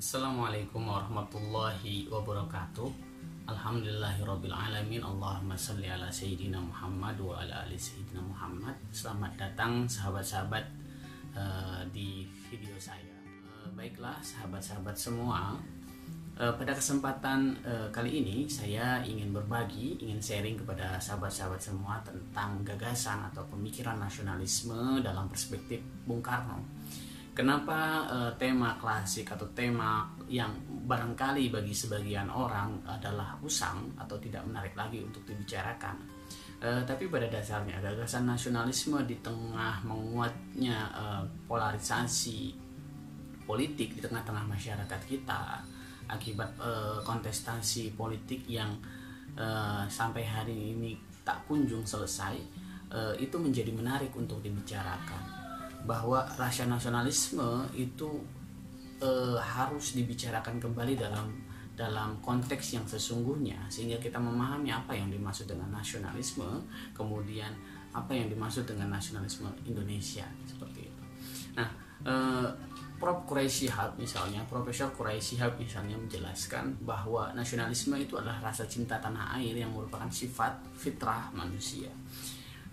Assalamualaikum warahmatullahi wabarakatuh. Alhamdulillahirrabbilalamin Allahumma salli ala Sayyidina Muhammad wa ala ali Sayyidina Muhammad. Selamat datang sahabat-sahabat uh, di video saya. Uh, Baiklah sahabat-sahabat semua. Uh, Pada kesempatan uh, kali ini saya ingin berbagi, ingin sharing kepada sahabat-sahabat semua Tentang gagasan atau pemikiran nasionalisme dalam perspektif Bung Karno Kenapa uh, tema klasik atau tema yang barangkali bagi sebagian orang adalah usang atau tidak menarik lagi untuk dibicarakan? Uh, tapi pada dasarnya gagasan nasionalisme di tengah menguatnya uh, polarisasi politik di tengah-tengah masyarakat kita akibat uh, kontestasi politik yang uh, sampai hari ini tak kunjung selesai itu menjadi menarik untuk dibicarakan bahwa rasa nasionalisme itu e, harus dibicarakan kembali dalam dalam konteks yang sesungguhnya sehingga kita memahami apa yang dimaksud dengan nasionalisme kemudian apa yang dimaksud dengan nasionalisme Indonesia seperti itu. Nah, e, Prof. Quraisy Shihab misalnya, Profesor Quraisy Shihab misalnya menjelaskan bahwa nasionalisme itu adalah rasa cinta tanah air yang merupakan sifat fitrah manusia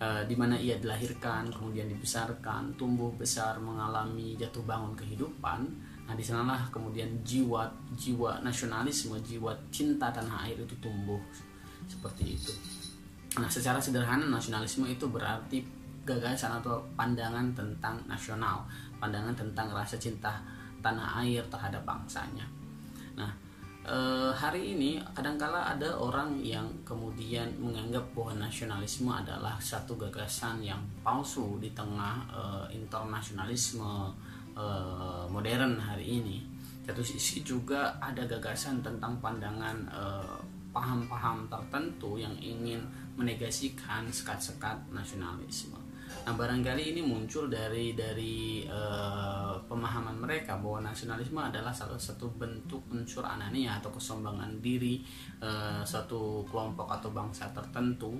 uh, di mana ia dilahirkan, kemudian dibesarkan, tumbuh besar, mengalami jatuh bangun kehidupan. Nah, di sanalah kemudian jiwa jiwa nasionalisme, jiwa cinta tanah air itu tumbuh seperti itu. Nah, secara sederhana nasionalisme itu berarti gagasan atau pandangan tentang nasional, pandangan tentang rasa cinta tanah air terhadap bangsanya. Nah, e, hari ini kadangkala ada orang yang kemudian menganggap bahwa nasionalisme adalah satu gagasan yang palsu di tengah e, internasionalisme e, modern hari ini. Satu sisi juga ada gagasan tentang pandangan paham-paham tertentu yang ingin menegasikan sekat-sekat nasionalisme. Nah, barangkali ini muncul dari dari uh, pemahaman mereka bahwa nasionalisme adalah salah satu bentuk unsur anania atau kesombongan diri uh, satu kelompok atau bangsa tertentu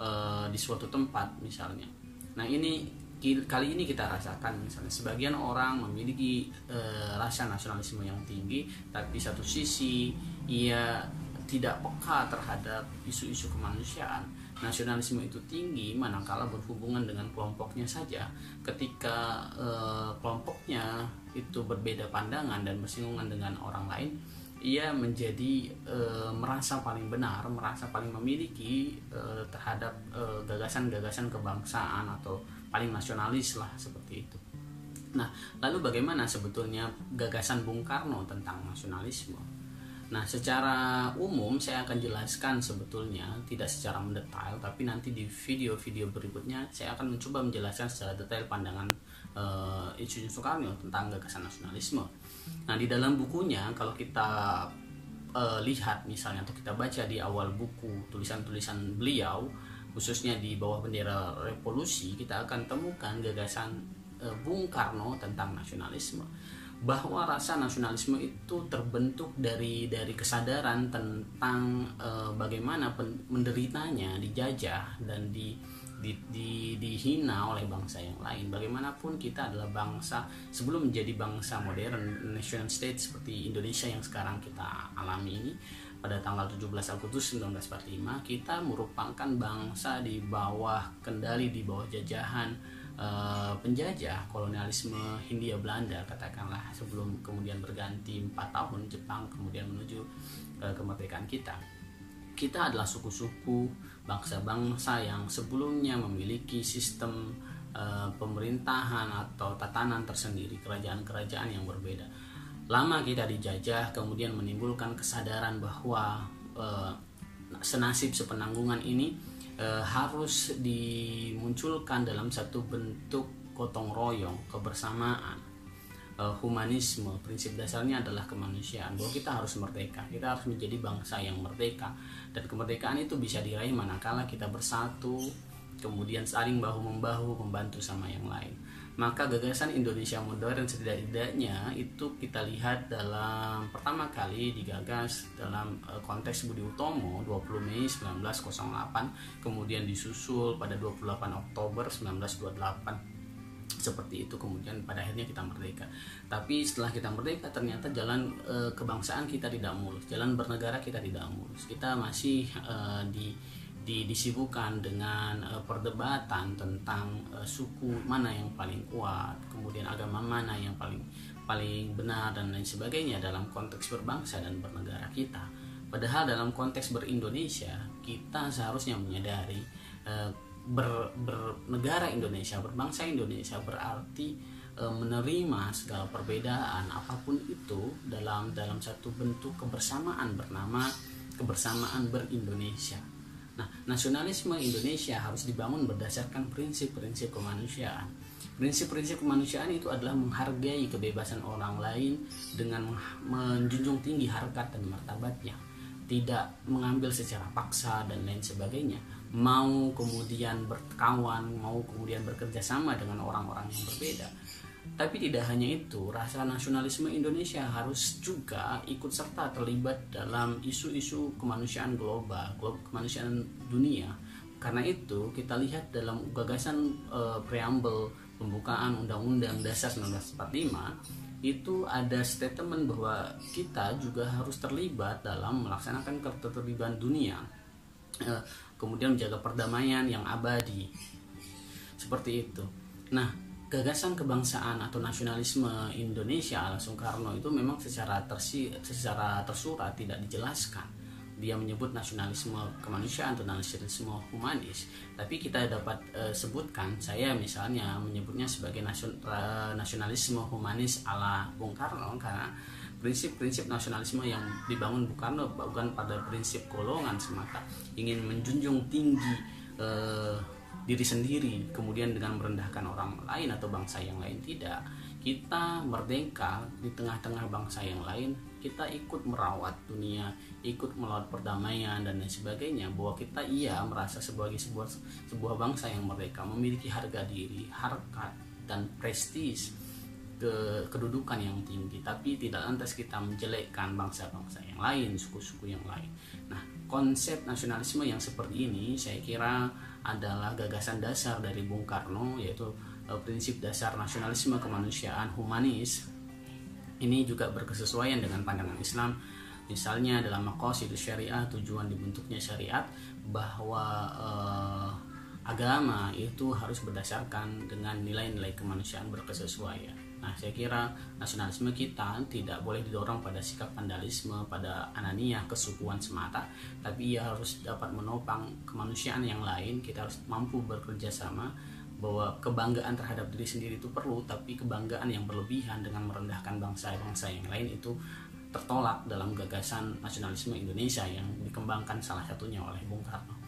uh, di suatu tempat misalnya. Nah, ini kali ini kita rasakan misalnya sebagian orang memiliki uh, rasa nasionalisme yang tinggi tapi satu sisi ia tidak peka terhadap isu-isu kemanusiaan nasionalisme itu tinggi manakala berhubungan dengan kelompoknya saja ketika eh, kelompoknya itu berbeda pandangan dan bersinggungan dengan orang lain ia menjadi e, merasa paling benar, merasa paling memiliki e, terhadap gagasan-gagasan kebangsaan atau paling nasionalis lah seperti itu. Nah, lalu bagaimana sebetulnya gagasan Bung Karno tentang nasionalisme? Nah, secara umum saya akan jelaskan sebetulnya tidak secara mendetail, tapi nanti di video-video berikutnya saya akan mencoba menjelaskan secara detail pandangan uh, Insinyur Soekarno tentang gagasan nasionalisme. Nah, di dalam bukunya kalau kita uh, lihat misalnya atau kita baca di awal buku tulisan-tulisan beliau, khususnya di bawah bendera revolusi, kita akan temukan gagasan uh, Bung Karno tentang nasionalisme bahwa rasa nasionalisme itu terbentuk dari dari kesadaran tentang e, bagaimana pen, menderitanya dijajah dan di, di, di dihina oleh bangsa yang lain. Bagaimanapun kita adalah bangsa sebelum menjadi bangsa modern nation state seperti Indonesia yang sekarang kita alami ini pada tanggal 17 Agustus 1945 kita merupakan bangsa di bawah kendali di bawah jajahan uh, penjajah kolonialisme Hindia Belanda katakanlah sebelum kemudian berganti empat tahun Jepang kemudian menuju uh, kemerdekaan kita. Kita adalah suku-suku bangsa-bangsa yang sebelumnya memiliki sistem uh, pemerintahan atau tatanan tersendiri kerajaan-kerajaan yang berbeda. Lama kita dijajah kemudian menimbulkan kesadaran bahwa uh, senasib sepenanggungan ini e, harus dimunculkan dalam satu bentuk gotong royong kebersamaan. E, humanisme prinsip dasarnya adalah kemanusiaan bahwa kita harus merdeka. Kita harus menjadi bangsa yang merdeka. Dan kemerdekaan itu bisa diraih manakala kita bersatu kemudian saling bahu membahu membantu sama yang lain maka gagasan Indonesia modern setidak-tidaknya itu kita lihat dalam pertama kali digagas dalam eh, konteks Budi Utomo 20 Mei 1908 kemudian disusul pada 28 Oktober 1928 seperti itu kemudian pada akhirnya kita merdeka. Tapi setelah kita merdeka ternyata jalan e, kebangsaan kita tidak mulus jalan bernegara kita tidak mulus. Kita masih e, di di, dengan e, perdebatan tentang e, suku mana yang paling kuat, kemudian agama mana yang paling paling benar dan lain sebagainya dalam konteks berbangsa dan bernegara kita. Padahal dalam konteks berindonesia kita seharusnya menyadari e, ber, bernegara Indonesia, berbangsa Indonesia berarti menerima segala perbedaan apa pun itu dalam dalam satu bentuk kebersamaan bernama kebersamaan berindonesia Nah, nasionalisme Indonesia harus dibangun berdasarkan prinsip-prinsip kemanusiaan. Prinsip-prinsip kemanusiaan itu adalah menghargai kebebasan orang lain dengan menjunjung tinggi harkat dan martabatnya, tidak mengambil secara paksa dan lain sebagainya. Mau kemudian berkawan, mau kemudian bekerja sama dengan orang-orang yang berbeda tapi tidak hanya itu, rasa nasionalisme Indonesia harus juga ikut serta terlibat dalam isu-isu kemanusiaan global, kemanusiaan dunia. Karena itu, kita lihat dalam gagasan e, preambel pembukaan Undang-Undang Dasar 1945 itu ada statement bahwa kita juga harus terlibat dalam melaksanakan ketertiban dunia, e, kemudian menjaga perdamaian yang abadi. Seperti itu. Nah, gagasan kebangsaan atau nasionalisme Indonesia ala Soekarno itu memang secara tersi, secara tersurat tidak dijelaskan. Dia menyebut nasionalisme kemanusiaan atau nasionalisme humanis, tapi kita dapat e, sebutkan saya misalnya menyebutnya sebagai nasion, e, nasionalisme humanis ala Bung Karno karena prinsip-prinsip nasionalisme yang dibangun Bung Karno bukan pada prinsip golongan semata, ingin menjunjung tinggi e, diri sendiri kemudian dengan merendahkan orang lain atau bangsa yang lain tidak. Kita merdeka di tengah-tengah bangsa yang lain kita ikut merawat dunia ikut merawat perdamaian dan lain sebagainya. Bahwa kita iya merasa sebagai sebuah sebuah bangsa yang merdeka memiliki harga diri harkat dan prestis ke kedudukan yang tinggi. Tapi tidak lantas kita menjelekkan bangsa-bangsa yang lain suku-suku yang lain. Nah konsep nasionalisme yang seperti ini saya kira adalah gagasan dasar dari Bung Karno yaitu uh, prinsip dasar nasionalisme kemanusiaan humanis. Ini juga berkesesuaian dengan pandangan Islam. Misalnya dalam itu syariah tujuan dibentuknya syariat bahwa uh, agama itu harus berdasarkan dengan nilai-nilai kemanusiaan berkesesuaian Nah, saya kira nasionalisme kita tidak boleh didorong pada sikap vandalisme, pada anania, kesukuan semata, tapi ia harus dapat menopang kemanusiaan yang lain. Kita harus mampu bekerja sama bahwa kebanggaan terhadap diri sendiri itu perlu, tapi kebanggaan yang berlebihan dengan merendahkan bangsa-bangsa yang lain itu tertolak dalam gagasan nasionalisme Indonesia yang dikembangkan salah satunya oleh Bung Karno.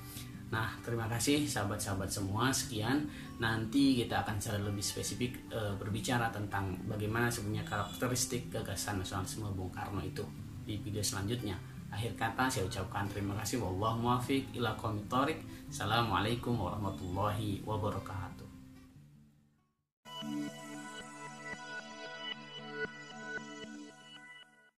Nah, terima kasih sahabat-sahabat semua. Sekian. Nanti kita akan secara lebih spesifik e, berbicara tentang bagaimana sebenarnya karakteristik gagasan nasionalisme Bung Karno itu di video selanjutnya. Akhir kata saya ucapkan terima kasih. Wallahu muwaffiq ila Assalamualaikum warahmatullahi wabarakatuh.